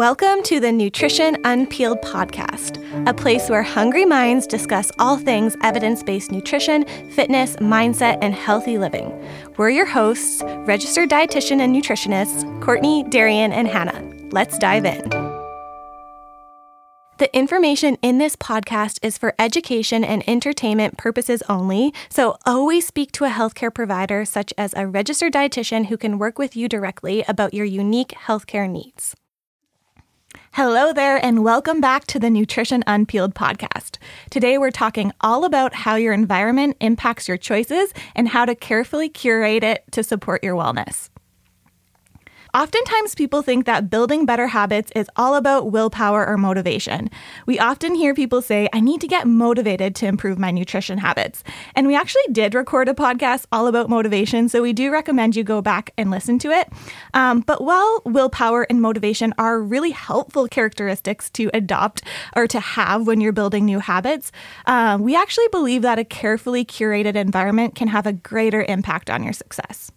Welcome to the Nutrition Unpeeled podcast, a place where hungry minds discuss all things evidence based nutrition, fitness, mindset, and healthy living. We're your hosts, registered dietitian and nutritionists, Courtney, Darian, and Hannah. Let's dive in. The information in this podcast is for education and entertainment purposes only, so always speak to a healthcare provider such as a registered dietitian who can work with you directly about your unique healthcare needs. Hello there, and welcome back to the Nutrition Unpeeled podcast. Today, we're talking all about how your environment impacts your choices and how to carefully curate it to support your wellness. Oftentimes, people think that building better habits is all about willpower or motivation. We often hear people say, I need to get motivated to improve my nutrition habits. And we actually did record a podcast all about motivation, so we do recommend you go back and listen to it. Um, but while willpower and motivation are really helpful characteristics to adopt or to have when you're building new habits, uh, we actually believe that a carefully curated environment can have a greater impact on your success.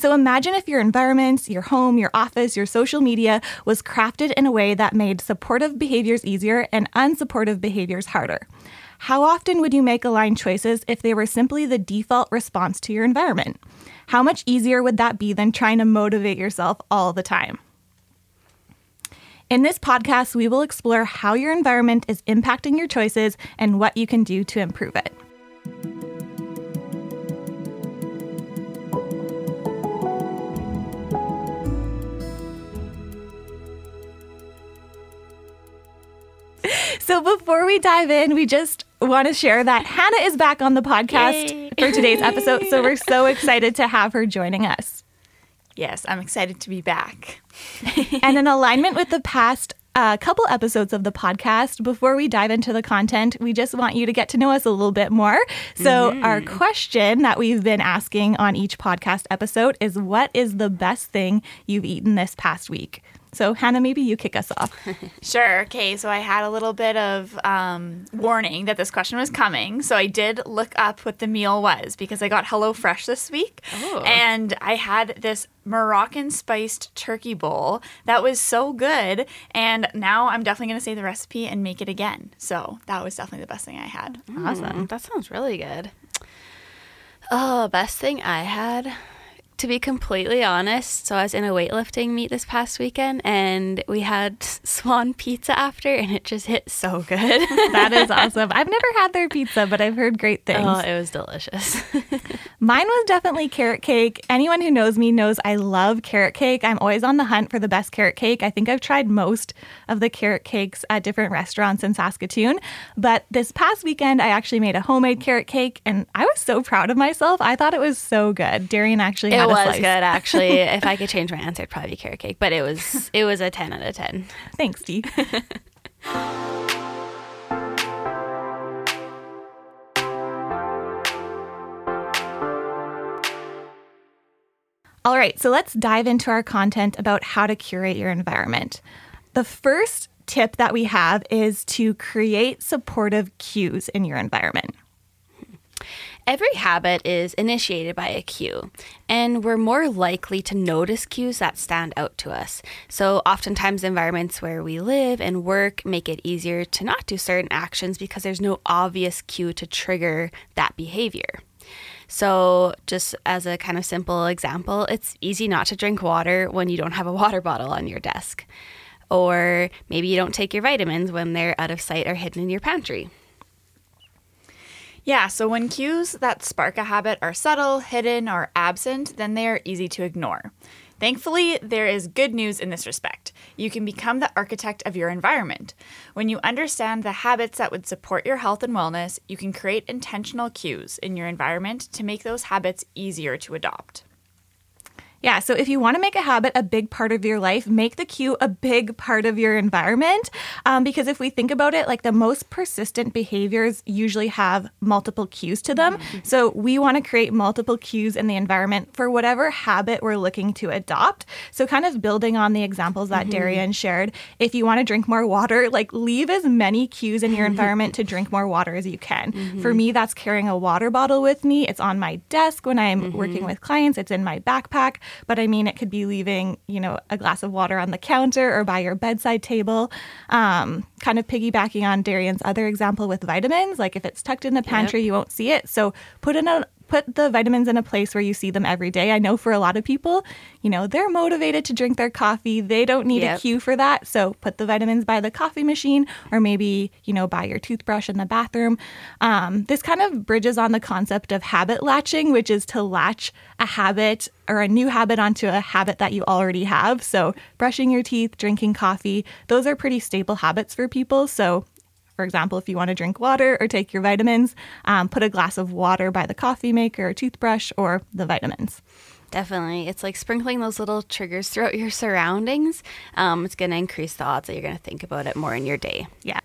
So imagine if your environment, your home, your office, your social media was crafted in a way that made supportive behaviors easier and unsupportive behaviors harder. How often would you make aligned choices if they were simply the default response to your environment? How much easier would that be than trying to motivate yourself all the time? In this podcast, we will explore how your environment is impacting your choices and what you can do to improve it. So before we dive in, we just want to share that Hannah is back on the podcast Yay. for today's episode. So we're so excited to have her joining us. Yes, I'm excited to be back. and in alignment with the past a uh, couple episodes of the podcast. Before we dive into the content, we just want you to get to know us a little bit more. So, mm-hmm. our question that we've been asking on each podcast episode is What is the best thing you've eaten this past week? So, Hannah, maybe you kick us off. sure. Okay. So, I had a little bit of um, warning that this question was coming. So, I did look up what the meal was because I got HelloFresh this week. Oh. And I had this Moroccan spiced turkey bowl that was so good. And now I'm definitely going to say the recipe and make it again. So, that was definitely the best thing I had. Mm, awesome. That sounds really good. Oh, best thing I had to be completely honest, so I was in a weightlifting meet this past weekend and we had swan pizza after and it just hit so good. that is awesome. I've never had their pizza, but I've heard great things. Oh, it was delicious. Mine was definitely carrot cake. Anyone who knows me knows I love carrot cake. I'm always on the hunt for the best carrot cake. I think I've tried most of the carrot cakes at different restaurants in Saskatoon, but this past weekend I actually made a homemade carrot cake and I was so proud of myself. I thought it was so good. Darian actually it was good actually. if I could change my answer, it'd probably be carrot cake. But it was it was a ten out of ten. Thanks, Dee. All right, so let's dive into our content about how to curate your environment. The first tip that we have is to create supportive cues in your environment. Every habit is initiated by a cue, and we're more likely to notice cues that stand out to us. So, oftentimes, environments where we live and work make it easier to not do certain actions because there's no obvious cue to trigger that behavior. So, just as a kind of simple example, it's easy not to drink water when you don't have a water bottle on your desk. Or maybe you don't take your vitamins when they're out of sight or hidden in your pantry. Yeah, so when cues that spark a habit are subtle, hidden, or absent, then they are easy to ignore. Thankfully, there is good news in this respect. You can become the architect of your environment. When you understand the habits that would support your health and wellness, you can create intentional cues in your environment to make those habits easier to adopt. Yeah, so if you want to make a habit a big part of your life, make the cue a big part of your environment. Um, because if we think about it, like the most persistent behaviors usually have multiple cues to them. Mm-hmm. So we want to create multiple cues in the environment for whatever habit we're looking to adopt. So, kind of building on the examples that mm-hmm. Darian shared, if you want to drink more water, like leave as many cues in your environment to drink more water as you can. Mm-hmm. For me, that's carrying a water bottle with me. It's on my desk when I'm working mm-hmm. with clients, it's in my backpack. But I mean, it could be leaving, you know, a glass of water on the counter or by your bedside table. Um, kind of piggybacking on Darian's other example with vitamins, like if it's tucked in the pantry, yep. you won't see it. So put in a put the vitamins in a place where you see them every day. I know for a lot of people, you know, they're motivated to drink their coffee. They don't need yep. a cue for that. So put the vitamins by the coffee machine or maybe, you know, by your toothbrush in the bathroom. Um, this kind of bridges on the concept of habit latching, which is to latch a habit or a new habit onto a habit that you already have. So brushing your teeth, drinking coffee, those are pretty staple habits for people. So for example, if you want to drink water or take your vitamins, um, put a glass of water by the coffee maker or toothbrush or the vitamins. Definitely. It's like sprinkling those little triggers throughout your surroundings. Um, it's going to increase the odds that you're going to think about it more in your day. Yeah.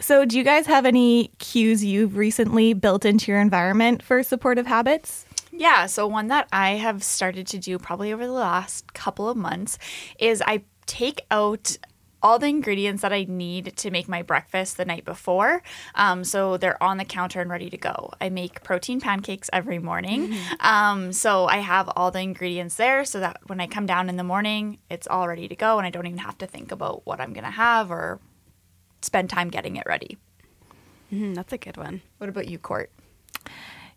So, do you guys have any cues you've recently built into your environment for supportive habits? Yeah, so one that I have started to do probably over the last couple of months is I take out all the ingredients that I need to make my breakfast the night before. Um, so they're on the counter and ready to go. I make protein pancakes every morning. Mm-hmm. Um, so I have all the ingredients there so that when I come down in the morning, it's all ready to go and I don't even have to think about what I'm going to have or spend time getting it ready. Mm, that's a good one. What about you, Court?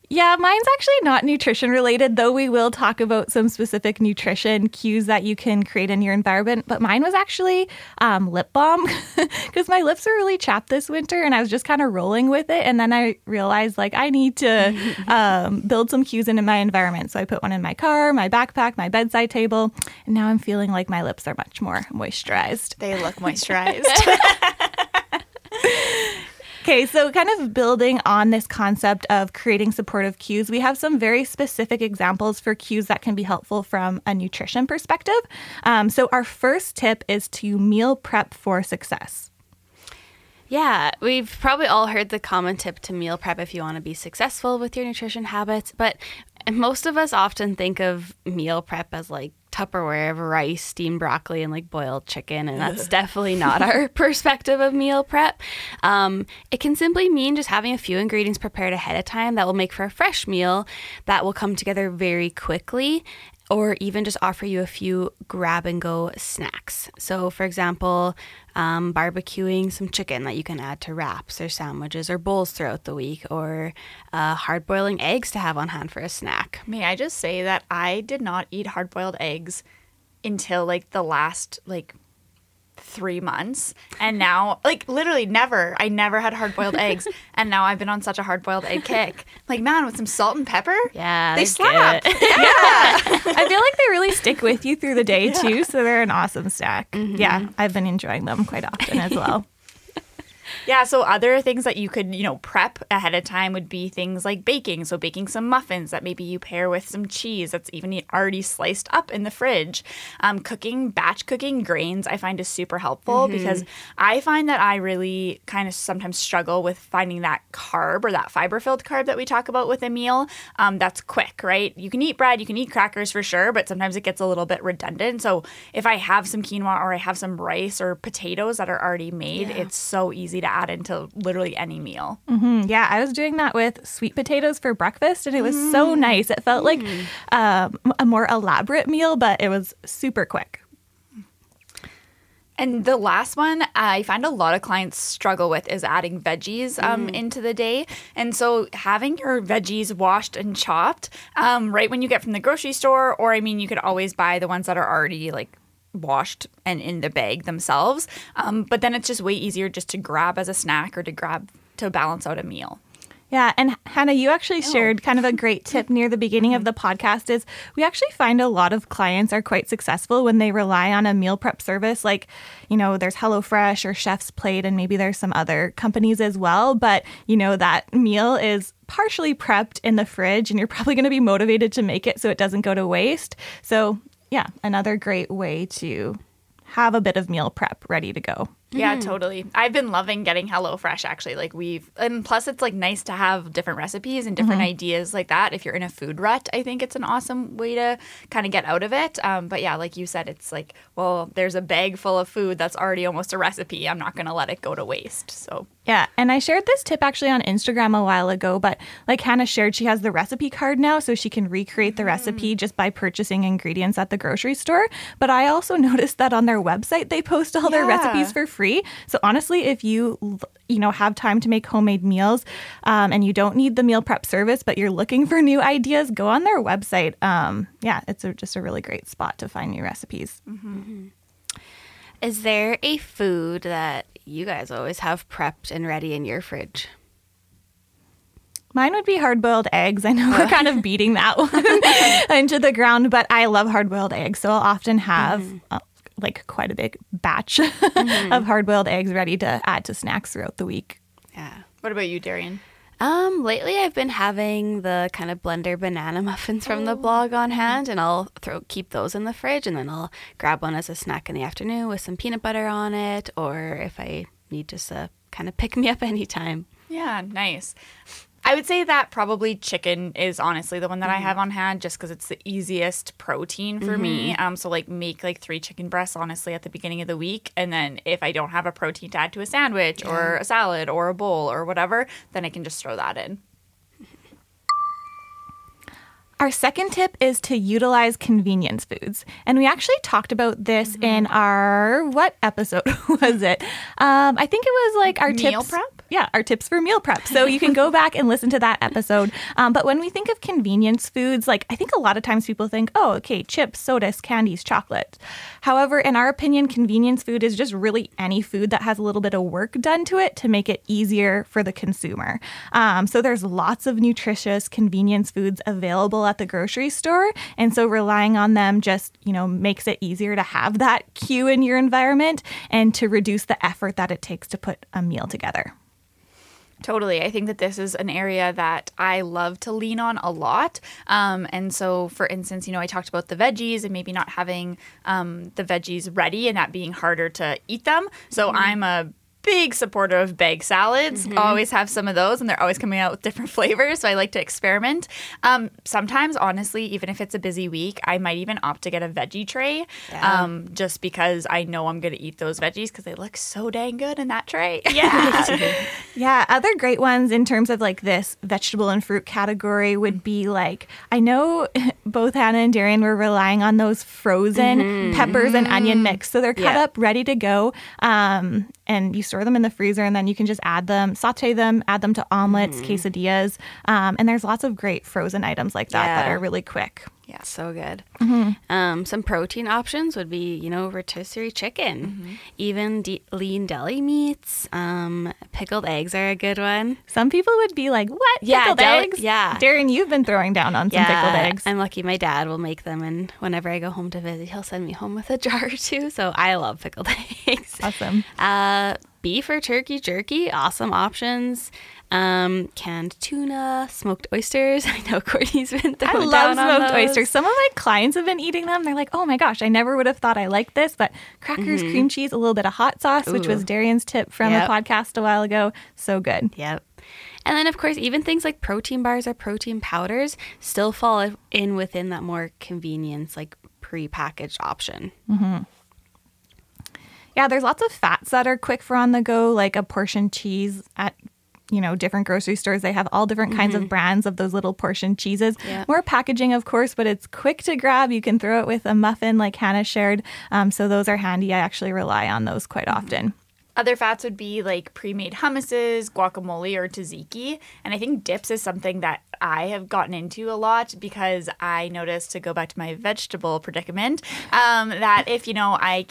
Yeah, mine's actually not nutrition related, though we will talk about some specific nutrition cues that you can create in your environment. But mine was actually um, lip balm because my lips were really chapped this winter and I was just kind of rolling with it. And then I realized like I need to um, build some cues into my environment. So I put one in my car, my backpack, my bedside table. And now I'm feeling like my lips are much more moisturized. They look moisturized. Okay, so kind of building on this concept of creating supportive cues, we have some very specific examples for cues that can be helpful from a nutrition perspective. Um, so, our first tip is to meal prep for success. Yeah, we've probably all heard the common tip to meal prep if you want to be successful with your nutrition habits, but most of us often think of meal prep as like Tupperware of rice, steamed broccoli, and like boiled chicken. And that's definitely not our perspective of meal prep. Um, it can simply mean just having a few ingredients prepared ahead of time that will make for a fresh meal that will come together very quickly or even just offer you a few grab and go snacks. So, for example, um, barbecuing some chicken that you can add to wraps or sandwiches or bowls throughout the week, or uh, hard boiling eggs to have on hand for a snack. May I just say that I did not eat hard boiled eggs until like the last like three months and now like literally never. I never had hard-boiled eggs and now i've been on such a hard-boiled egg kick. Like man with some salt and pepper? Yeah they slap. yeah. I feel like they really stick with you through the day yeah. too so they're an awesome snack mm-hmm. yeah i've been enjoying them quite often as well yeah, so other things that you could, you know, prep ahead of time would be things like baking. So baking some muffins that maybe you pair with some cheese that's even already sliced up in the fridge. Um, cooking, batch cooking grains, I find is super helpful mm-hmm. because I find that I really kind of sometimes struggle with finding that carb or that fiber filled carb that we talk about with a meal. Um, that's quick, right? You can eat bread, you can eat crackers for sure, but sometimes it gets a little bit redundant. So if I have some quinoa or I have some rice or potatoes that are already made, yeah. it's so easy to add into literally any meal. Mm-hmm. Yeah, I was doing that with sweet potatoes for breakfast, and it was mm. so nice. It felt like mm. um, a more elaborate meal, but it was super quick. And the last one I find a lot of clients struggle with is adding veggies um, mm. into the day. And so having your veggies washed and chopped um, right when you get from the grocery store, or I mean, you could always buy the ones that are already like washed and in the bag themselves. Um, but then it's just way easier just to grab as a snack or to grab to balance out a meal. Yeah, and Hannah, you actually oh. shared kind of a great tip near the beginning of the podcast is we actually find a lot of clients are quite successful when they rely on a meal prep service like, you know, there's HelloFresh or Chef's Plate and maybe there's some other companies as well, but you know that meal is partially prepped in the fridge and you're probably going to be motivated to make it so it doesn't go to waste. So, yeah, another great way to have a bit of meal prep ready to go. Yeah, mm-hmm. totally. I've been loving getting HelloFresh actually. Like we've and plus it's like nice to have different recipes and different mm-hmm. ideas like that. If you're in a food rut, I think it's an awesome way to kind of get out of it. Um, but yeah, like you said, it's like, well, there's a bag full of food that's already almost a recipe. I'm not gonna let it go to waste. So Yeah, and I shared this tip actually on Instagram a while ago, but like Hannah shared, she has the recipe card now, so she can recreate the recipe mm-hmm. just by purchasing ingredients at the grocery store. But I also noticed that on their website, they post all their recipes for free. So honestly, if you you know have time to make homemade meals um, and you don't need the meal prep service, but you're looking for new ideas, go on their website. Um, yeah, it's a, just a really great spot to find new recipes. Is there a food that you guys always have prepped and ready in your fridge? Mine would be hard boiled eggs. I know we're kind of beating that one into the ground, but I love hard boiled eggs. So I'll often have uh, like quite a big batch of hard boiled eggs ready to add to snacks throughout the week. Yeah. what about you, Darian? Um, lately I've been having the kind of blender banana muffins from the blog on hand and I'll throw keep those in the fridge and then I'll grab one as a snack in the afternoon with some peanut butter on it or if I need just a kind of pick me up anytime. Yeah, nice. I would say that probably chicken is honestly the one that I have on hand just because it's the easiest protein for me. Um, so like make like three chicken breasts honestly at the beginning of the week, and then if I don't have a protein to add to a sandwich or a salad or a bowl or whatever, then I can just throw that in. Our second tip is to utilize convenience foods. And we actually talked about this in our what episode was it? Um, I think it was like our Meal tips. prep? Yeah, our tips for meal prep. So you can go back and listen to that episode. Um, but when we think of convenience foods, like I think a lot of times people think, oh, okay, chips, sodas, candies, chocolate. However, in our opinion, convenience food is just really any food that has a little bit of work done to it to make it easier for the consumer. Um, so there's lots of nutritious convenience foods available at the grocery store, and so relying on them just you know makes it easier to have that cue in your environment and to reduce the effort that it takes to put a meal together. Totally. I think that this is an area that I love to lean on a lot. Um, and so, for instance, you know, I talked about the veggies and maybe not having um, the veggies ready and that being harder to eat them. So, I'm a big supporter of bag salads. Always have some of those, and they're always coming out with different flavors. So I like to experiment. Um, sometimes, honestly, even if it's a busy week, I might even opt to get a veggie tray, Yeah. um, just because I know I'm going to eat those veggies because they look so dang good in that tray. Yeah. yeah. Other great ones in terms of like this vegetable and fruit category would be like, I know both Hannah and Darian were relying on those frozen peppers and onion mix. So they're cut Yeah. up, ready to go. Um, and you store them in the freezer and then you can just add them, saute them, add them to omelets, quesadillas. Um, and there's lots of great frozen items like that that are really quick. Yeah. So good. Um, some protein options would be, you know, rotisserie chicken, even de- lean deli meats. Um, pickled eggs are a good one. Some people would be like, what? Yeah, Pickled del- eggs? yeah. Darren, you've been throwing down on some pickled eggs. I'm lucky my dad will make them, and whenever I go home to visit, he'll send me home with a jar or two. So I love pickled eggs. Awesome. Uh, beef or turkey jerky, awesome options. Um, canned tuna, smoked oysters. I know Courtney's been I throwing love down on smoked oysters. Some of my clients have been eating them. They're like, oh my gosh, I never would have thought I liked this. But crackers, cream cheese, a little bit of hot sauce, which was Ooh. Darian's tip from Yep. a podcast a while ago. So good. Yep. And then, of course, even things like protein bars or protein powders still fall in within that more convenience, like pre-packaged option. Yeah, there's lots of fats that are quick for on the go, like a portion cheese at you know different grocery stores. They have all different kinds of brands of those little portion cheeses. Yeah. more packaging of course but it's quick to grab. You can throw it with a muffin like hannah shared. Um, so those are handy. I actually rely on those quite often. Other fats would be like pre-made hummuses, guacamole, or tzatziki. And I think dips is something that I have gotten into a lot because I noticed to go back to my vegetable predicament um, that if you know I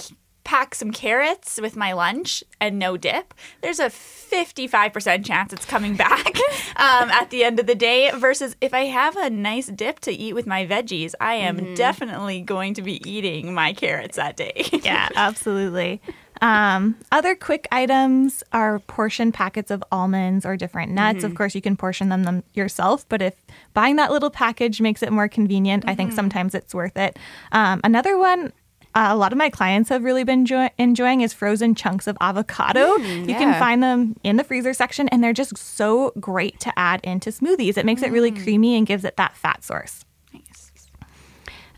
pack some carrots with my lunch and no dip, there's a 55% chance it's coming back um, at the end of the day. Versus if I have a nice dip to eat with my veggies, I am definitely going to be eating my carrots that day. Yeah, absolutely. Um, other quick items are portion packets of almonds or different nuts. Of course, you can portion them, them yourself, but if buying that little package makes it more convenient, I think sometimes it's worth it. Um, another one uh, a lot of my clients have really been jo- enjoying is frozen chunks of avocado. you yeah. can find them in the freezer section, and they're just so great to add into smoothies. It makes it really creamy and gives it that fat source. Nice.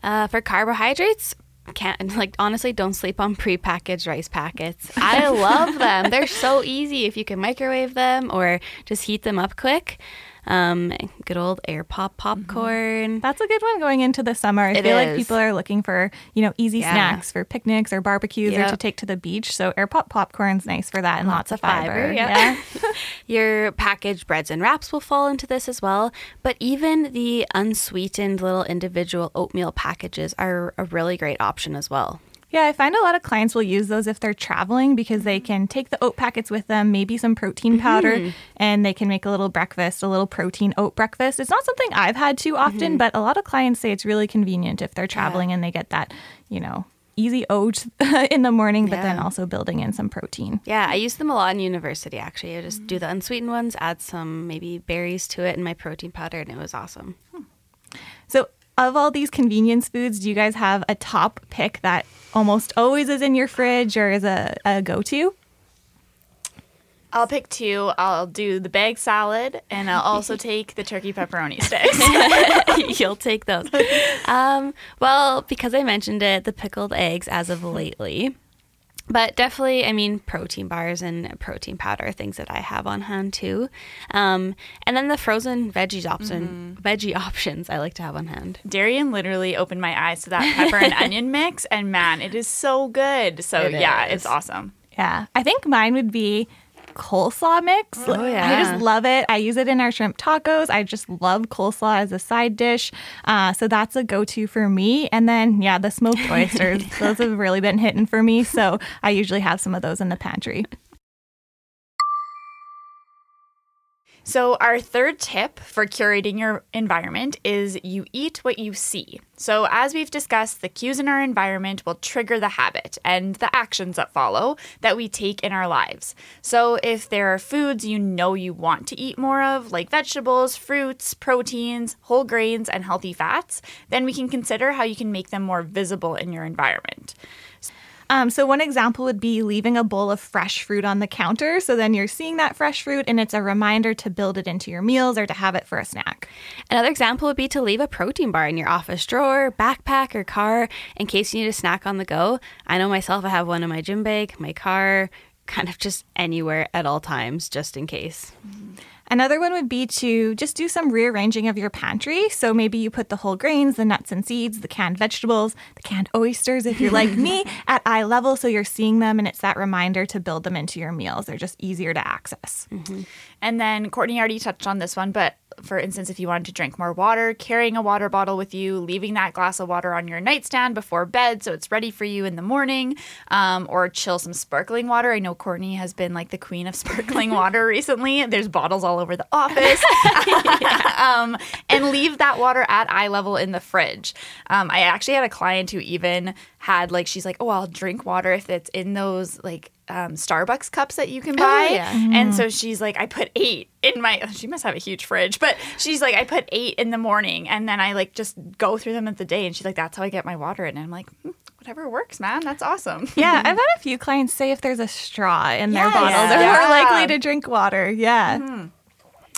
Uh, for carbohydrates, can't like honestly don't sleep on prepackaged rice packets. I love them. They're so easy if you can microwave them or just heat them up quick. Um, good old air pop popcorn. That's a good one going into the summer. I It feel like people are looking for, you know, easy Yeah. snacks for picnics or barbecues or to take to the beach. So air pop popcorn's nice for that and lots, of fiber. fiber, yeah. Your packaged breads and wraps will fall into this as well. But even the unsweetened little individual oatmeal packages are a really great option as well. Yeah, I find a lot of clients will use those if they're traveling because they mm-hmm. can take the oat packets with them, maybe some protein powder, mm-hmm. and they can make a little breakfast, a little protein oat breakfast. It's not something I've had too often, mm-hmm. but a lot of clients say it's really convenient if they're traveling and they get that, you know, easy oat in the morning, but then also building in some protein. Yeah, I use them a lot in university actually. I just do mm. the unsweetened ones, add some maybe berries to it and my protein powder, and it was awesome. Hmm. So, of all these convenience foods, do you guys have a top pick that almost always is in your fridge or is a, a go to? I'll pick two. I'll do the bag salad, and I'll also take the turkey pepperoni sticks. You'll take those. Um, well, because I mentioned it, the pickled eggs as of lately. But definitely, I mean, protein bars and protein powder are things that I have on hand too. Um, and then the frozen veggies option, veggie options I like to have on hand. Darian literally opened my eyes to that pepper and onion mix, and man, it is so good. So It yeah, is. it's awesome. Yeah, I think mine would be coleslaw mix. Oh, I just love it. I use it in our shrimp tacos. I just love coleslaw as a side dish. Uh, so that's a go to for me. And then, yeah, the smoked oysters, those have really been hitting for me. So I usually have some of those in the pantry. So, our third tip for curating your environment is you eat what you see. So, as we've discussed, the cues in our environment will trigger the habit and the actions that follow that we take in our lives. So, if there are foods you know you want to eat more of, like vegetables, fruits, proteins, whole grains, and healthy fats, then we can consider how you can make them more visible in your environment. Um, so one example would be leaving a bowl of fresh fruit on the counter. So then you're seeing that fresh fruit and it's a reminder to build it into your meals or to have it for a snack. Another example would be to leave a protein bar in your office drawer, backpack, or car in case you need a snack on the go. I know myself, I have one in my gym bag, my car, kind of just anywhere at all times, just in case. Another one would be to just do some rearranging of your pantry. So maybe you put the whole grains, the nuts and seeds, the canned vegetables, the canned oysters, if you're like me, at eye level. So you're seeing them and it's that reminder to build them into your meals. They're just easier to access. Mm-hmm. And then Courtney already touched on this one, but for instance, if you wanted to drink more water, carrying a water bottle with you, leaving that glass of water on your nightstand before bed so it's ready for you in the morning, um, or chill some sparkling water. I know Courtney has been like the queen of sparkling water recently. There's bottles all over the office. um, and leave that water at eye level in the fridge. Um, I actually had a client who even had like, she's like, oh, I'll drink water if it's in those like um, Starbucks cups that you can buy. yeah. And so she's like, I put eight in my, she must have a huge fridge, but she's like, I put eight in the morning and then I like just go through them at the day. And she's like, that's how I get my water in. And I'm like, hmm, whatever works, man. That's awesome. Yeah, I've had a few clients say if there's a straw in their Yes. bottle, they're Yeah. more likely to drink water. Yeah.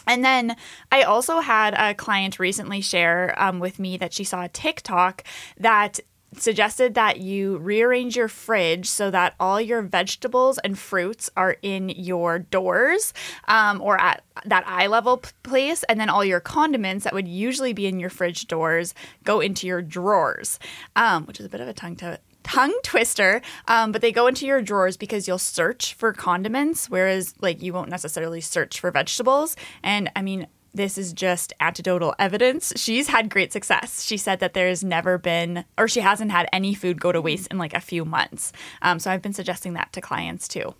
And then I also had a client recently share um, with me that she saw a TikTok that suggested that you rearrange your fridge so that all your vegetables and fruits are in your doors um, or at that eye level p- place and then all your condiments that would usually be in your fridge doors go into your drawers. Um, which is a bit of a tongue to tongue twister um, but they go into your drawers because you'll search for condiments whereas like you won't necessarily search for vegetables. And i mean this is just anecdotal evidence. She's had great success. She said that there's never been, or she hasn't had any food go to waste in like a few months. Um, so I've been suggesting that to clients too.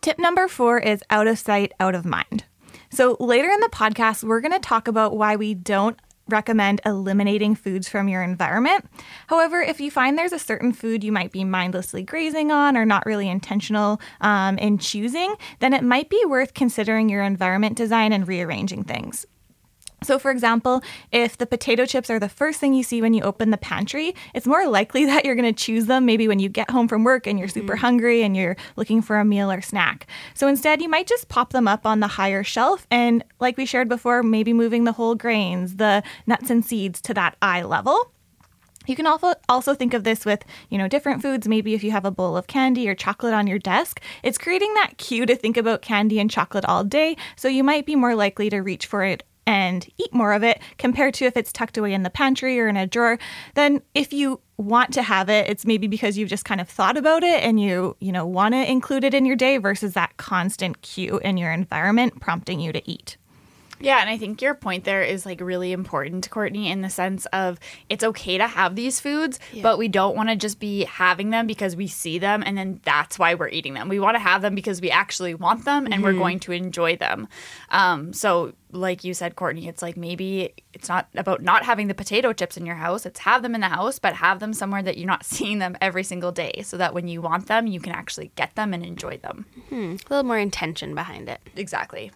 Tip number four is out of sight, out of mind. So later in the podcast, we're going to talk about why we don't recommend eliminating foods from your environment. However, if you find there's a certain food you might be mindlessly grazing on or not really intentional um, in choosing, then it might be worth considering your environment design and rearranging things. So, for example, if the potato chips are the first thing you see when you open the pantry, it's more likely that you're going to choose them maybe when you get home from work and you're super mm-hmm. hungry and you're looking for a meal or snack. So, instead, you might just pop them up on the higher shelf and, like we shared before, maybe moving the whole grains, the nuts and seeds to that eye level. You can also also think of this with, you know, different foods. Maybe if you have a bowl of candy or chocolate on your desk, it's creating that cue to think about candy and chocolate all day. So you might be more likely to reach for it and eat more of it compared to if it's tucked away in the pantry or in a drawer. Then if you want to have it, it's maybe because you've just kind of thought about it and you, you know, want to include it in your day versus that constant cue in your environment prompting you to eat. Yeah, and I think your point there is like really important, Courtney, in the sense of it's okay to have these foods, yeah. but we don't want to just be having them because we see them and then that's why we're eating them. We want to have them because we actually want them and mm-hmm. we're going to enjoy them. Um, so, like you said, Courtney, it's like maybe it's not about not having the potato chips in your house. It's have them in the house, but have them somewhere that you're not seeing them every single day so that when you want them, you can actually get them and enjoy them. hmm A little more intention behind it. Exactly.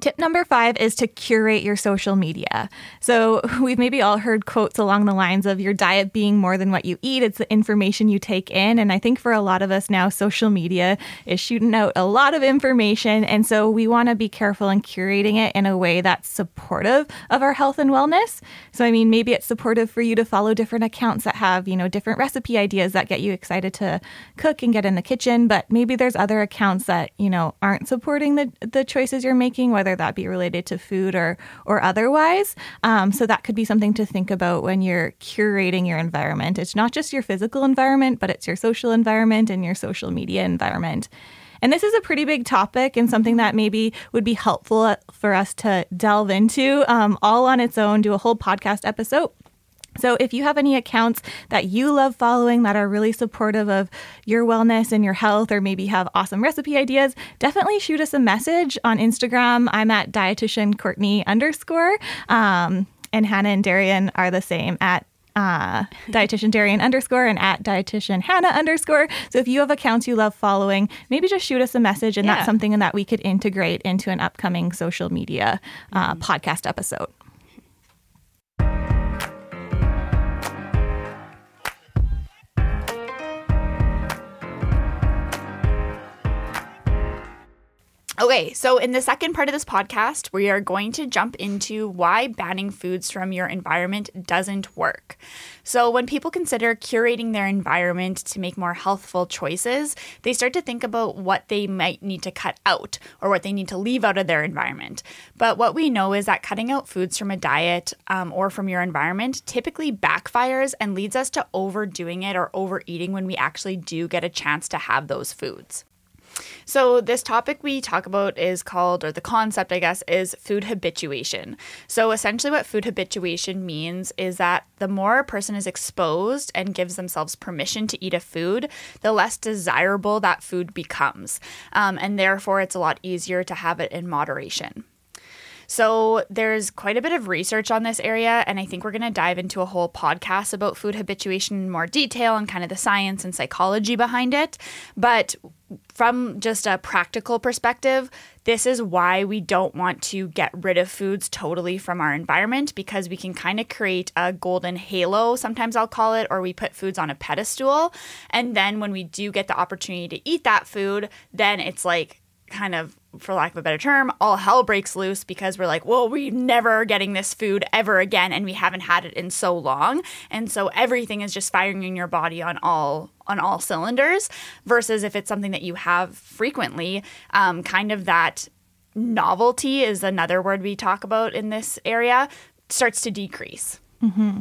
Tip number five is to curate your social media. So, we've maybe all heard quotes along the lines of your diet being more than what you eat, it's the information you take in. And I think for a lot of us now, social media is shooting out a lot of information. And so, we want to be careful in curating it in a way that's supportive of our health and wellness. So, I mean, maybe it's supportive for you to follow different accounts that have, you know, different recipe ideas that get you excited to cook and get in the kitchen. But maybe there's other accounts that, you know, aren't supporting the, the choices you're making, whether whether that be related to food or or otherwise. Um, so that could be something to think about when you're curating your environment. It's not just your physical environment, but it's your social environment and your social media environment. And this is a pretty big topic and something that maybe would be helpful for us to delve into um, all on its own, do a whole podcast episode. So, if you have any accounts that you love following that are really supportive of your wellness and your health, or maybe have awesome recipe ideas, definitely shoot us a message on Instagram. I'm at dietitian Courtney underscore, um, and Hannah and Darian are the same at uh, dietitian Darian underscore and at dietitian Hannah underscore. So if you have accounts you love following, maybe just shoot us a message, and yeah. that's something that we could integrate into an upcoming social media uh, mm-hmm. podcast episode. Okay, so in the second part of this podcast, we are going to jump into why banning foods from your environment doesn't work. So, when people consider curating their environment to make more healthful choices, they start to think about what they might need to cut out or what they need to leave out of their environment. But what we know is that cutting out foods from a diet um, or from your environment typically backfires and leads us to overdoing it or overeating when we actually do get a chance to have those foods. So, this topic we talk about is called, or the concept, I guess, is food habituation. So, essentially, what food habituation means is that the more a person is exposed and gives themselves permission to eat a food, the less desirable that food becomes. Um, and therefore, it's a lot easier to have it in moderation. So there's quite a bit of research on this area, and I think we're going to dive into a whole podcast about food habituation in more detail and kind of the science and psychology behind it. But from just a practical perspective, this is why we don't want to get rid of foods totally from our environment because we can kind of create a golden halo, sometimes I'll call it, or we put foods on a pedestal. And then when we do get the opportunity to eat that food, then it's like kind of for lack of a better term, all hell breaks loose because we're like, well, we're never getting this food ever again, and we haven't had it in so long, and so everything is just firing in your body on all on all cylinders. Versus if it's something that you have frequently, um, kind of that novelty is another word we talk about in this area starts to decrease. Mm-hmm.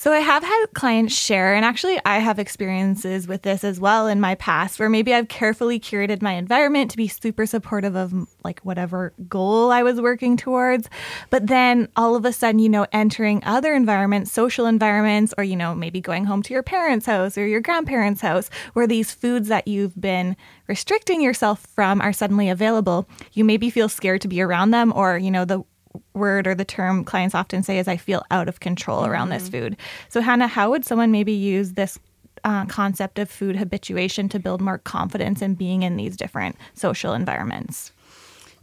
So I have had clients share, and actually I have experiences with this as well in my past, where maybe I've carefully curated my environment to be super supportive of like whatever goal I was working towards. But then all of a sudden, you know, entering other environments, social environments, or, you know, maybe going home to your parents' house or your grandparents' house, where these foods that you've been restricting yourself from are suddenly available, you maybe feel scared to be around them, or, you know, the word or the term clients often say is I feel out of control around mm-hmm. this food. So, Hannah, how would someone maybe use this uh, concept of food habituation to build more confidence in being in these different social environments?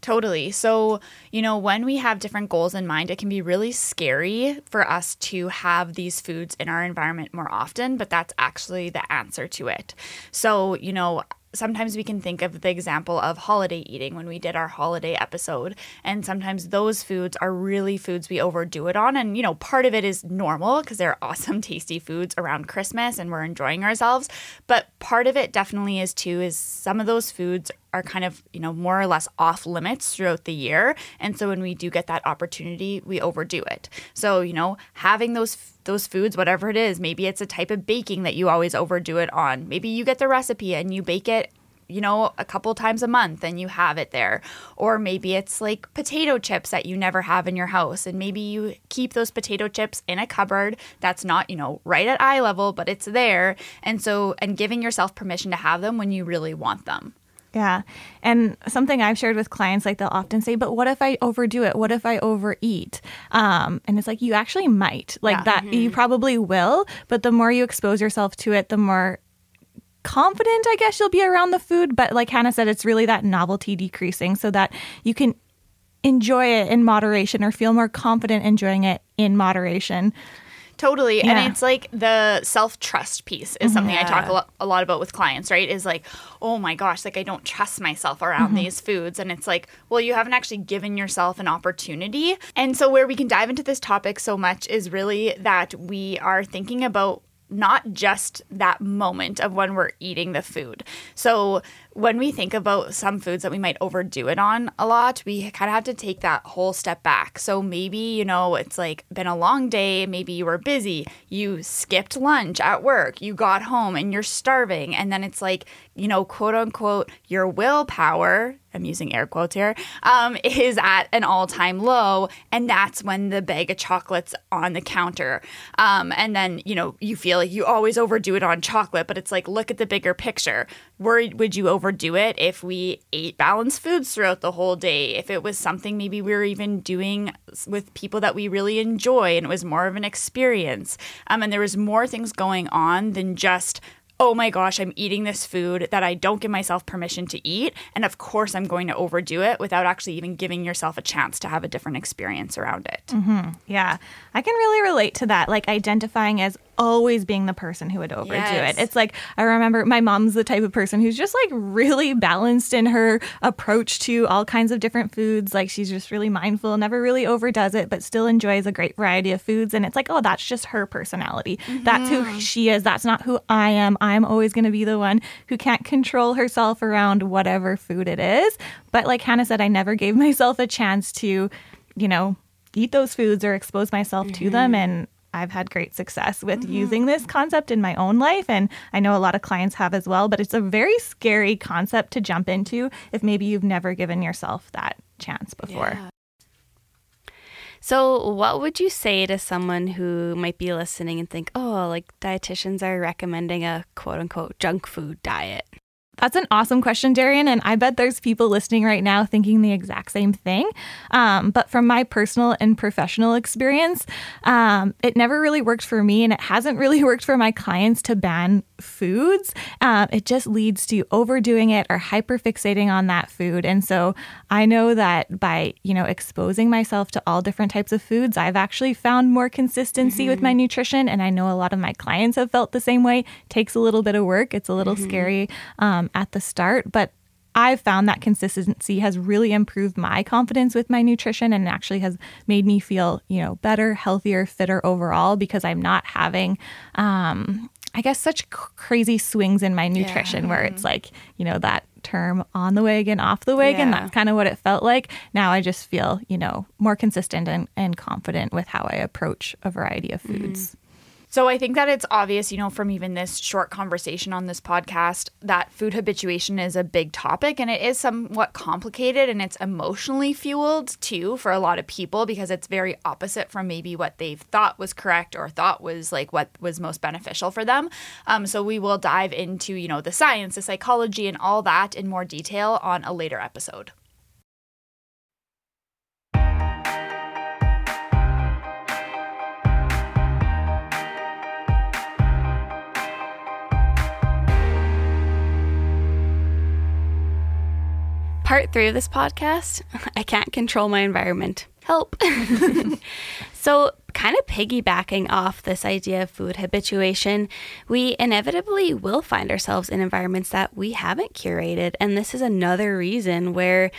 Totally. So, you know, when we have different goals in mind, it can be really scary for us to have these foods in our environment more often, but that's actually the answer to it. So, you know, sometimes we can think of the example of holiday eating when we did our holiday episode. And sometimes those foods are really foods we overdo it on. And, you know, part of it is normal because they're awesome, tasty foods around Christmas and we're enjoying ourselves. But part of it definitely is too, is some of those foods are kind of, you know, more or less off limits throughout the year. And so when we do get that opportunity, we overdo it. So, you know, having those those foods, whatever it is, maybe it's a type of baking that you always overdo it on. Maybe you get the recipe and you bake it you know, a couple times a month and you have it there. Or maybe it's like potato chips that you never have in your house. And maybe you keep those potato chips in a cupboard that's not, you know, right at eye level, but it's there. And so, and giving yourself permission to have them when you really want them. Yeah. And something I've shared with clients, like they'll often say, but what if I overdo it? What if I overeat? Um, and it's like, you actually might. Like yeah. that, mm-hmm. you probably will. But the more you expose yourself to it, the more confident, I guess, you'll be around the food. But like Hannah said, it's really that novelty decreasing so that you can enjoy it in moderation or feel more confident enjoying it in moderation. Totally. Yeah. And it's like the self trust piece is something yeah. I talk a lot, a lot, about with clients, right? Is like, oh my gosh, like I don't trust myself around mm-hmm. these foods. And it's like, well, you haven't actually given yourself an opportunity. And so, where we can dive into this topic so much is really that we are thinking about not just that moment of when we're eating the food. So when we think about some foods that we might overdo it on a lot, we kind of have to take that whole step back. So maybe, you know, it's like been a long day, maybe you were busy, you skipped lunch at work, you got home and you're starving. And then it's like, you know, quote unquote, your willpower, I'm using air quotes here, um, is at an all time low. And that's when the bag of chocolates on the counter. Um, and then, you know, you feel like you always overdo it on chocolate, but it's like, look at the bigger picture. Where would you overdo it if we ate balanced foods throughout the whole day. If it was something maybe we were even doing with people that we really enjoy and it was more of an experience. Um, and there was more things going on than just oh my gosh, I'm eating this food that I don't give myself permission to eat. And of course, I'm going to overdo it without actually even giving yourself a chance to have a different experience around it. Mm-hmm. Yeah. I can really relate to that, like identifying as always being the person who would overdo yes. it. It's like I remember my mom's the type of person who's just like really balanced in her approach to all kinds of different foods. Like she's just really mindful, never really overdoes it, but still enjoys a great variety of foods. And it's like, oh, that's just her personality. Mm-hmm. That's who mm-hmm. she is. That's not who I am. I'm always going to be the one who can't control herself around whatever food it is. But like Hannah said, I never gave myself a chance to, you know, eat those foods or expose myself mm-hmm. to them. Mm-hmm. And I've had great success with mm-hmm. using this concept in my own life. And I know a lot of clients have as well, but it's a very scary concept to jump into if maybe you've never given yourself that chance before. Yeah. So, what would you say to someone who might be listening and think, oh, like dietitians are recommending a quote unquote junk food diet? That's an awesome question, Darian. And I bet there's people listening right now thinking the exact same thing. Um, but from my personal and professional experience, um, it never really worked for me, and it hasn't really worked for my clients to ban foods. Um, it just leads to overdoing it or hyperfixating on that food. And so I know that by, you know, exposing myself to all different types of foods, I've actually found more consistency mm-hmm. with my mm-hmm. nutrition. And I know a lot of my clients have felt the same way. It takes a little bit of work. It's a little mm-hmm. scary um, at the start, but I've found that consistency has really improved my confidence with my nutrition and actually has made me feel, you know, better, healthier, fitter overall because I'm not having um, I guess such crazy swings in my nutrition yeah. where it's like, you know, that term on the wagon, off the wagon. Yeah. That's kind of what it felt like. Now I just feel, you know, more consistent and, and confident with how I approach a variety of foods. Mm-hmm. So I think that it's obvious, you know, from even this short conversation on this podcast that food habituation is a big topic and it is somewhat complicated and it's emotionally fueled too for a lot of people because it's very opposite from maybe what they've thought was correct or thought was like what was most beneficial for them. Um, so we will dive into, you know, the science, the psychology, and all that in more detail on a later episode. Part three of this podcast I can't control my environment. Help. so, kind of piggybacking off this idea of food habituation, we inevitably will find ourselves in environments that we haven't curated. And this is another reason where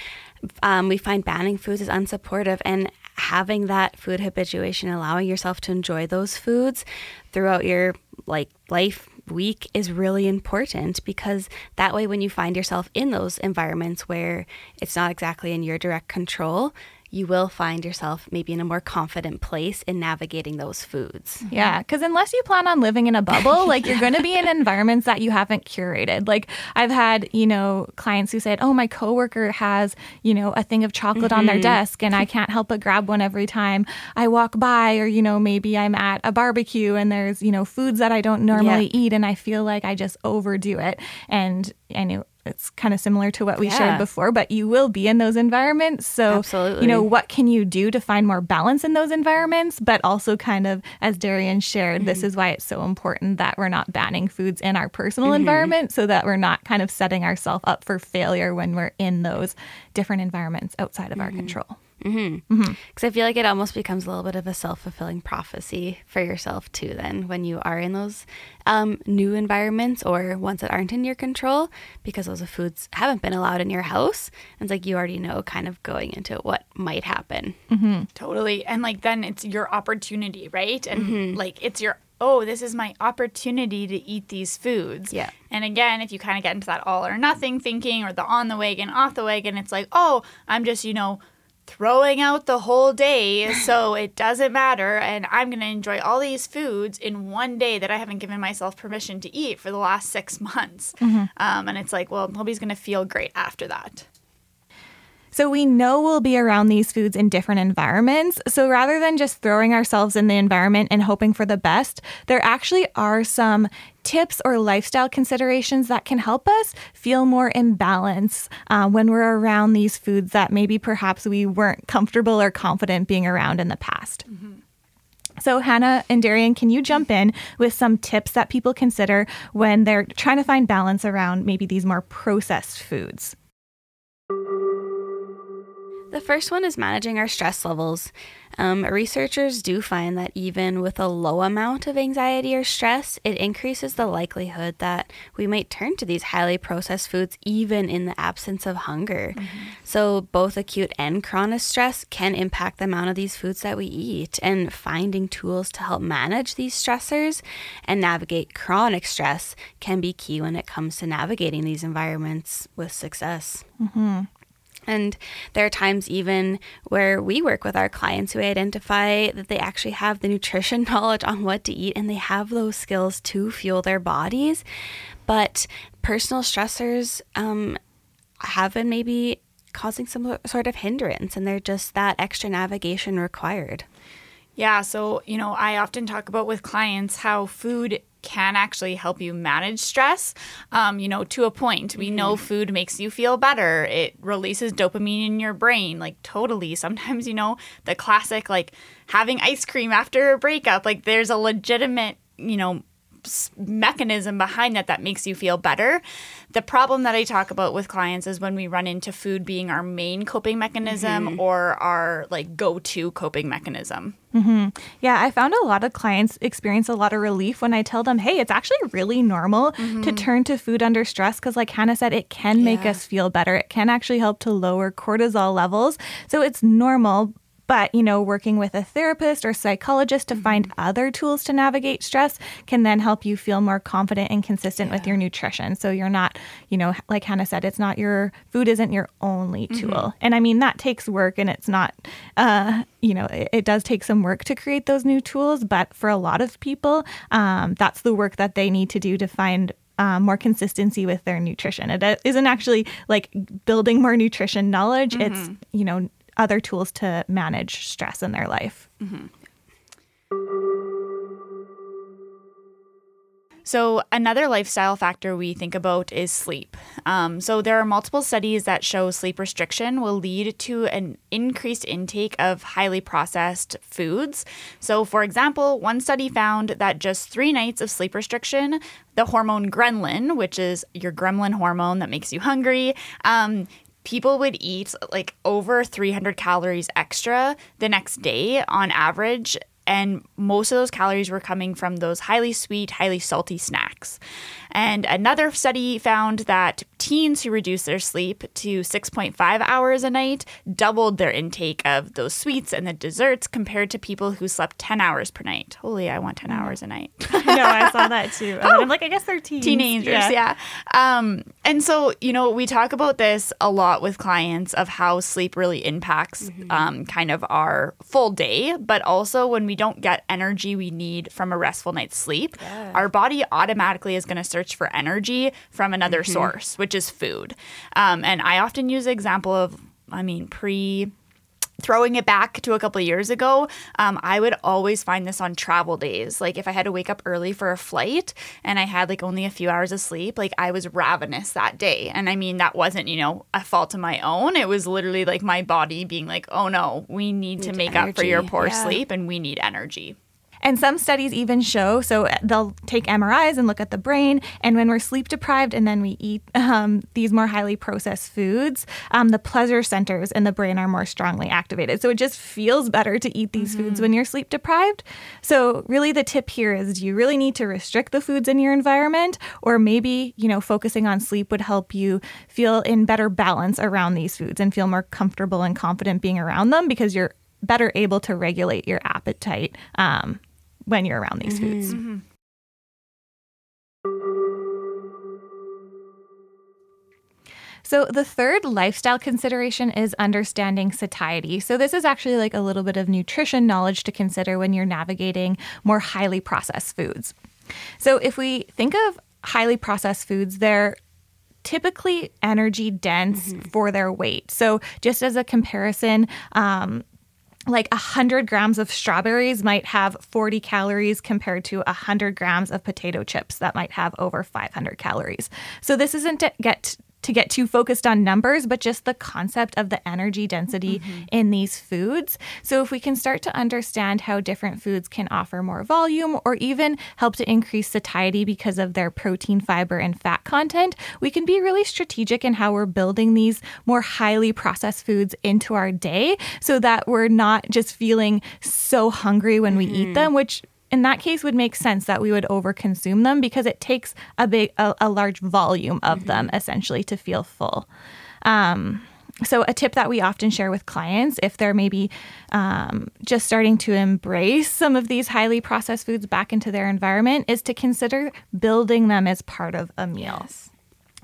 um, we find banning foods is unsupportive and having that food habituation, allowing yourself to enjoy those foods throughout your like life week is really important because that way when you find yourself in those environments where it's not exactly in your direct control you will find yourself maybe in a more confident place in navigating those foods. Yeah, because unless you plan on living in a bubble, like you're going to be in environments that you haven't curated. Like I've had, you know, clients who said, "Oh, my coworker has, you know, a thing of chocolate mm-hmm. on their mm-hmm. desk, and I can't help but grab one every time I walk by, or you know, maybe I'm at a barbecue and there's, you know, foods that I don't normally yeah. eat, and I feel like I just overdo it." And I knew it's kind of similar to what we yeah. shared before, but you will be in those environments. So, Absolutely. you know, what can you do to find more balance in those environments? But also, kind of, as Darian shared, mm-hmm. this is why it's so important that we're not banning foods in our personal mm-hmm. environment so that we're not kind of setting ourselves up for failure when we're in those different environments outside of mm-hmm. our control. Because mm-hmm. mm-hmm. I feel like it almost becomes a little bit of a self fulfilling prophecy for yourself too. Then when you are in those um, new environments or ones that aren't in your control, because those foods haven't been allowed in your house, And it's like you already know kind of going into what might happen. Mm-hmm. Totally, and like then it's your opportunity, right? And mm-hmm. like it's your oh, this is my opportunity to eat these foods. Yeah. And again, if you kind of get into that all or nothing thinking or the on the wagon, off the wagon, it's like, oh, I'm just, you know, throwing out the whole day, so it doesn't matter. And I'm going to enjoy all these foods in one day that I haven't given myself permission to eat for the last six months. Mm-hmm. Um, and it's like, well, nobody's going to feel great after that. So we know we'll be around these foods in different environments. So rather than just throwing ourselves in the environment and hoping for the best, there actually are some tips or lifestyle considerations that can help us feel more in balance uh, when we're around these foods that maybe perhaps we weren't comfortable or confident being around in the past. Mm-hmm. So, Hannah and Darian, can you jump in with some tips that people consider when they're trying to find balance around maybe these more processed foods? The first one is managing our stress levels. Um, researchers do find that even with a low amount of anxiety or stress, it increases the likelihood that we might turn to these highly processed foods even in the absence of hunger. Mm-hmm. So, both acute and chronic stress can impact the amount of these foods that we eat. And finding tools to help manage these stressors and navigate chronic stress can be key when it comes to navigating these environments with success. Mm-hmm. And there are times even where we work with our clients who identify that they actually have the nutrition knowledge on what to eat and they have those skills to fuel their bodies. But personal stressors um, have been maybe causing some sort of hindrance and they're just that extra navigation required. Yeah, so, you know, I often talk about with clients how food can actually help you manage stress, um, you know, to a point. We know mm-hmm. food makes you feel better. It releases dopamine in your brain, like totally. Sometimes, you know, the classic, like having ice cream after a breakup, like there's a legitimate, you know, mechanism behind that that makes you feel better. The problem that I talk about with clients is when we run into food being our main coping mechanism mm-hmm. or our like go-to coping mechanism. Mm-hmm. Yeah, I found a lot of clients experience a lot of relief when I tell them, "Hey, it's actually really normal mm-hmm. to turn to food under stress because like Hannah said, it can yeah. make us feel better. It can actually help to lower cortisol levels. So it's normal, but, you know, working with a therapist or psychologist to find mm-hmm. other tools to navigate stress can then help you feel more confident and consistent yeah. with your nutrition. So you're not, you know, like Hannah said, it's not your food isn't your only mm-hmm. tool. Mm-hmm. And I mean, that takes work and it's not, uh, you know, it, it, does take some work to create those new tools. But for a lot of people, um, that's the work that they need to do to find um, more consistency with their nutrition. It isn't actually like building more nutrition knowledge. Mm-hmm. It's, you know, other tools to manage stress in their life. Mm-hmm. So, another lifestyle factor we think about is sleep. Um, so, there are multiple studies that show sleep restriction will lead to an increased intake of highly processed foods. So, for example, one study found that just three nights of sleep restriction, the hormone ghrelin, which is your gremlin hormone that makes you hungry, um, people would eat like over 300 calories extra the next day on average and most of those calories were coming from those highly sweet, highly salty snacks. And another study found that teens who reduced their sleep to 6.5 hours a night doubled their intake of those sweets and the desserts compared to people who slept 10 hours per night. Holy, I want 10 hours a night. I know, I saw that too. And I'm like, I guess they're teens. Teenagers, yeah. yeah. Um, and so, you know, we talk about this a lot with clients of how sleep really impacts mm-hmm. um, kind of our full day, but also when we don't get energy we need from a restful night's sleep, yeah. our body automatically is going to search for energy from another mm-hmm. source, which is food. Um, and I often use the example of, I mean, pre throwing it back to a couple years ago, um, I would always find this on travel days. Like if I had to wake up early for a flight and I had like only a few hours of sleep, like I was ravenous that day. And I mean, that wasn't, you know, a fault of my own. It was literally like my body being like, oh no, we need, need to make energy. up for your poor yeah. sleep and we need energy. And some studies even show so they'll take MRIs and look at the brain. And when we're sleep deprived and then we eat um, these more highly processed foods, um, the pleasure centers in the brain are more strongly activated. So it just feels better to eat these mm-hmm. foods when you're sleep deprived. So, really, the tip here is do you really need to restrict the foods in your environment? Or maybe, you know, focusing on sleep would help you feel in better balance around these foods and feel more comfortable and confident being around them because you're better able to regulate your appetite um, when you're around these mm-hmm. foods. Mm-hmm. So, the third lifestyle consideration is understanding satiety. So, this is actually like a little bit of nutrition knowledge to consider when you're navigating more highly processed foods. So, if we think of highly processed foods, they're typically energy dense mm-hmm. for their weight. So, just as a comparison, um, like 100 grams of strawberries might have 40 calories compared to 100 grams of potato chips that might have over 500 calories. So this isn't to get to get too focused on numbers, but just the concept of the energy density mm-hmm. in these foods. So, if we can start to understand how different foods can offer more volume or even help to increase satiety because of their protein, fiber, and fat content, we can be really strategic in how we're building these more highly processed foods into our day so that we're not just feeling so hungry when we mm-hmm. eat them, which in that case would make sense that we would overconsume them because it takes a big a, a large volume of mm-hmm. them essentially to feel full um, so a tip that we often share with clients if they're maybe um, just starting to embrace some of these highly processed foods back into their environment is to consider building them as part of a meal yes.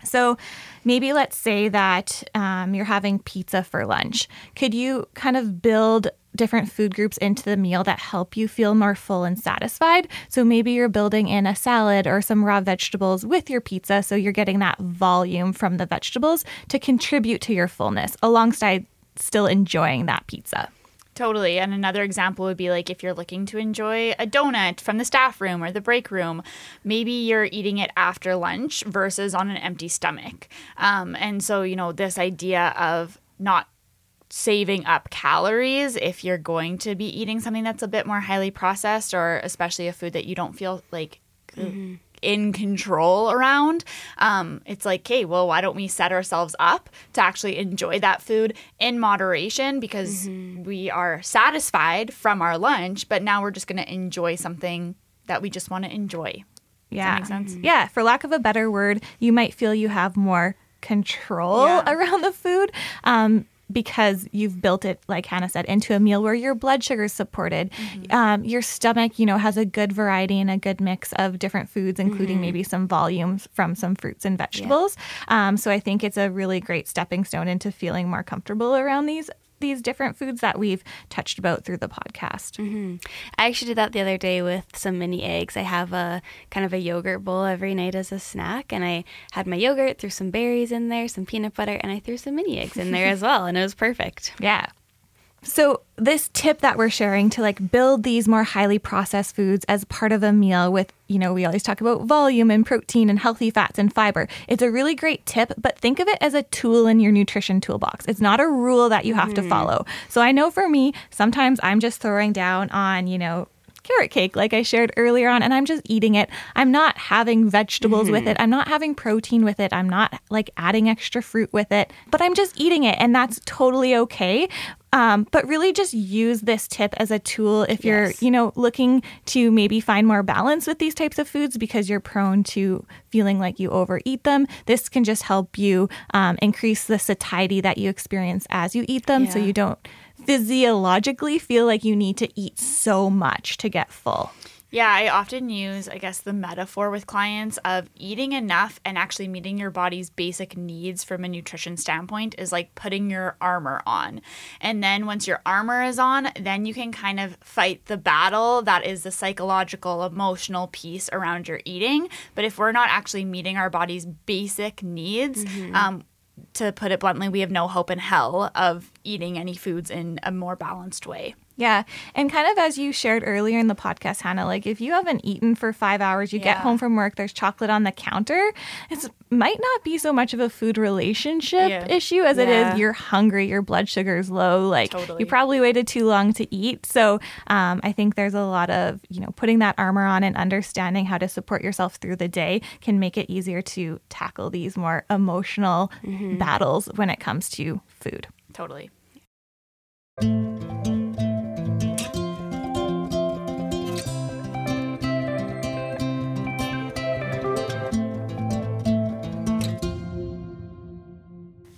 So maybe let's say that um, you're having pizza for lunch could you kind of build different food groups into the meal that help you feel more full and satisfied. So maybe you're building in a salad or some raw vegetables with your pizza. So you're getting that volume from the vegetables to contribute to your fullness alongside still enjoying that pizza. Totally. And another example would be like if you're looking to enjoy a donut from the staff room or the break room, maybe you're eating it after lunch versus on an empty stomach. Um, and so, you know, this idea of not saving up calories if you're going to be eating something that's a bit more highly processed or especially a food that you don't feel like mm-hmm. In control around. Um, it's like, okay, well, why don't we set ourselves up to actually enjoy that food in moderation because mm-hmm. we are satisfied from our lunch, but now we're just going to enjoy something that we just want to enjoy. Yeah. Mm-hmm. Yeah. For lack of a better word, you might feel you have more control yeah. around the food. Um, because you've built it, like Hannah said, into a meal where your blood sugar is supported. Mm-hmm. Um, your stomach, you know, has a good variety and a good mix of different foods, including mm-hmm. maybe some volumes from some fruits and vegetables. Yeah. Um, so I think it's a really great stepping stone into feeling more comfortable around these these different foods that we've touched about through the podcast. Mm-hmm. I actually did that the other day with some mini eggs. I have a kind of a yogurt bowl every night as a snack, and I had my yogurt, threw some berries in there, some peanut butter, and I threw some mini eggs in there as well, and it was perfect. Yeah. So, this tip that we're sharing to like build these more highly processed foods as part of a meal with, you know, we always talk about volume and protein and healthy fats and fiber. It's a really great tip, but think of it as a tool in your nutrition toolbox. It's not a rule that you have mm. to follow. So, I know for me, sometimes I'm just throwing down on, you know, carrot cake, like I shared earlier on, and I'm just eating it. I'm not having vegetables mm-hmm. with it. I'm not having protein with it. I'm not like adding extra fruit with it, but I'm just eating it. And that's totally okay. Um, but really just use this tip as a tool if you're, yes. you know, looking to maybe find more balance with these types of foods because you're prone to feeling like you overeat them. This can just help you um, increase the satiety that you experience as you eat them yeah. so you don't physiologically feel like you need to eat so much to get full. Yeah, I often use, I guess, the metaphor with clients of eating enough and actually meeting your body's basic needs from a nutrition standpoint is like putting your armor on. And then once your armor is on, then you can kind of fight the battle that is the psychological, emotional piece around your eating. But if we're not actually meeting our body's basic needs, mm-hmm. um, to put it bluntly, we have no hope in hell of eating any foods in a more balanced way. Yeah. And kind of as you shared earlier in the podcast, Hannah, like if you haven't eaten for five hours, you yeah. get home from work, there's chocolate on the counter. It might not be so much of a food relationship yeah. issue as yeah. it is you're hungry, your blood sugar is low. Like totally. you probably waited too long to eat. So um, I think there's a lot of, you know, putting that armor on and understanding how to support yourself through the day can make it easier to tackle these more emotional mm-hmm. battles when it comes to food. Totally.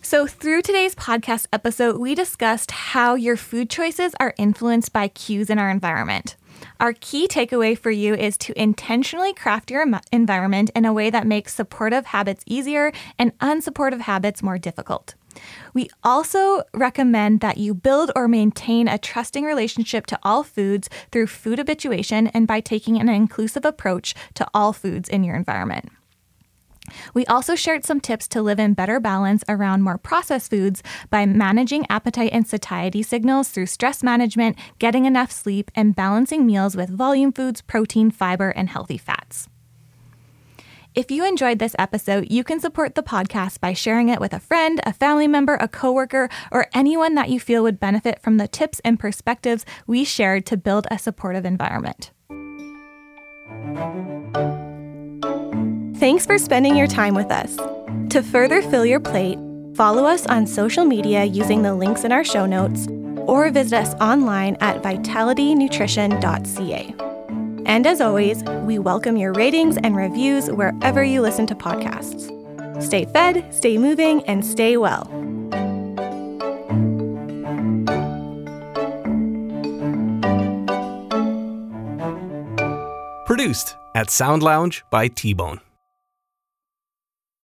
So, through today's podcast episode, we discussed how your food choices are influenced by cues in our environment. Our key takeaway for you is to intentionally craft your environment in a way that makes supportive habits easier and unsupportive habits more difficult. We also recommend that you build or maintain a trusting relationship to all foods through food habituation and by taking an inclusive approach to all foods in your environment. We also shared some tips to live in better balance around more processed foods by managing appetite and satiety signals through stress management, getting enough sleep, and balancing meals with volume foods, protein, fiber, and healthy fats. If you enjoyed this episode, you can support the podcast by sharing it with a friend, a family member, a coworker, or anyone that you feel would benefit from the tips and perspectives we shared to build a supportive environment. Thanks for spending your time with us. To further fill your plate, follow us on social media using the links in our show notes or visit us online at vitalitynutrition.ca. And as always, we welcome your ratings and reviews wherever you listen to podcasts. Stay fed, stay moving, and stay well. Produced at Sound Lounge by T Bone.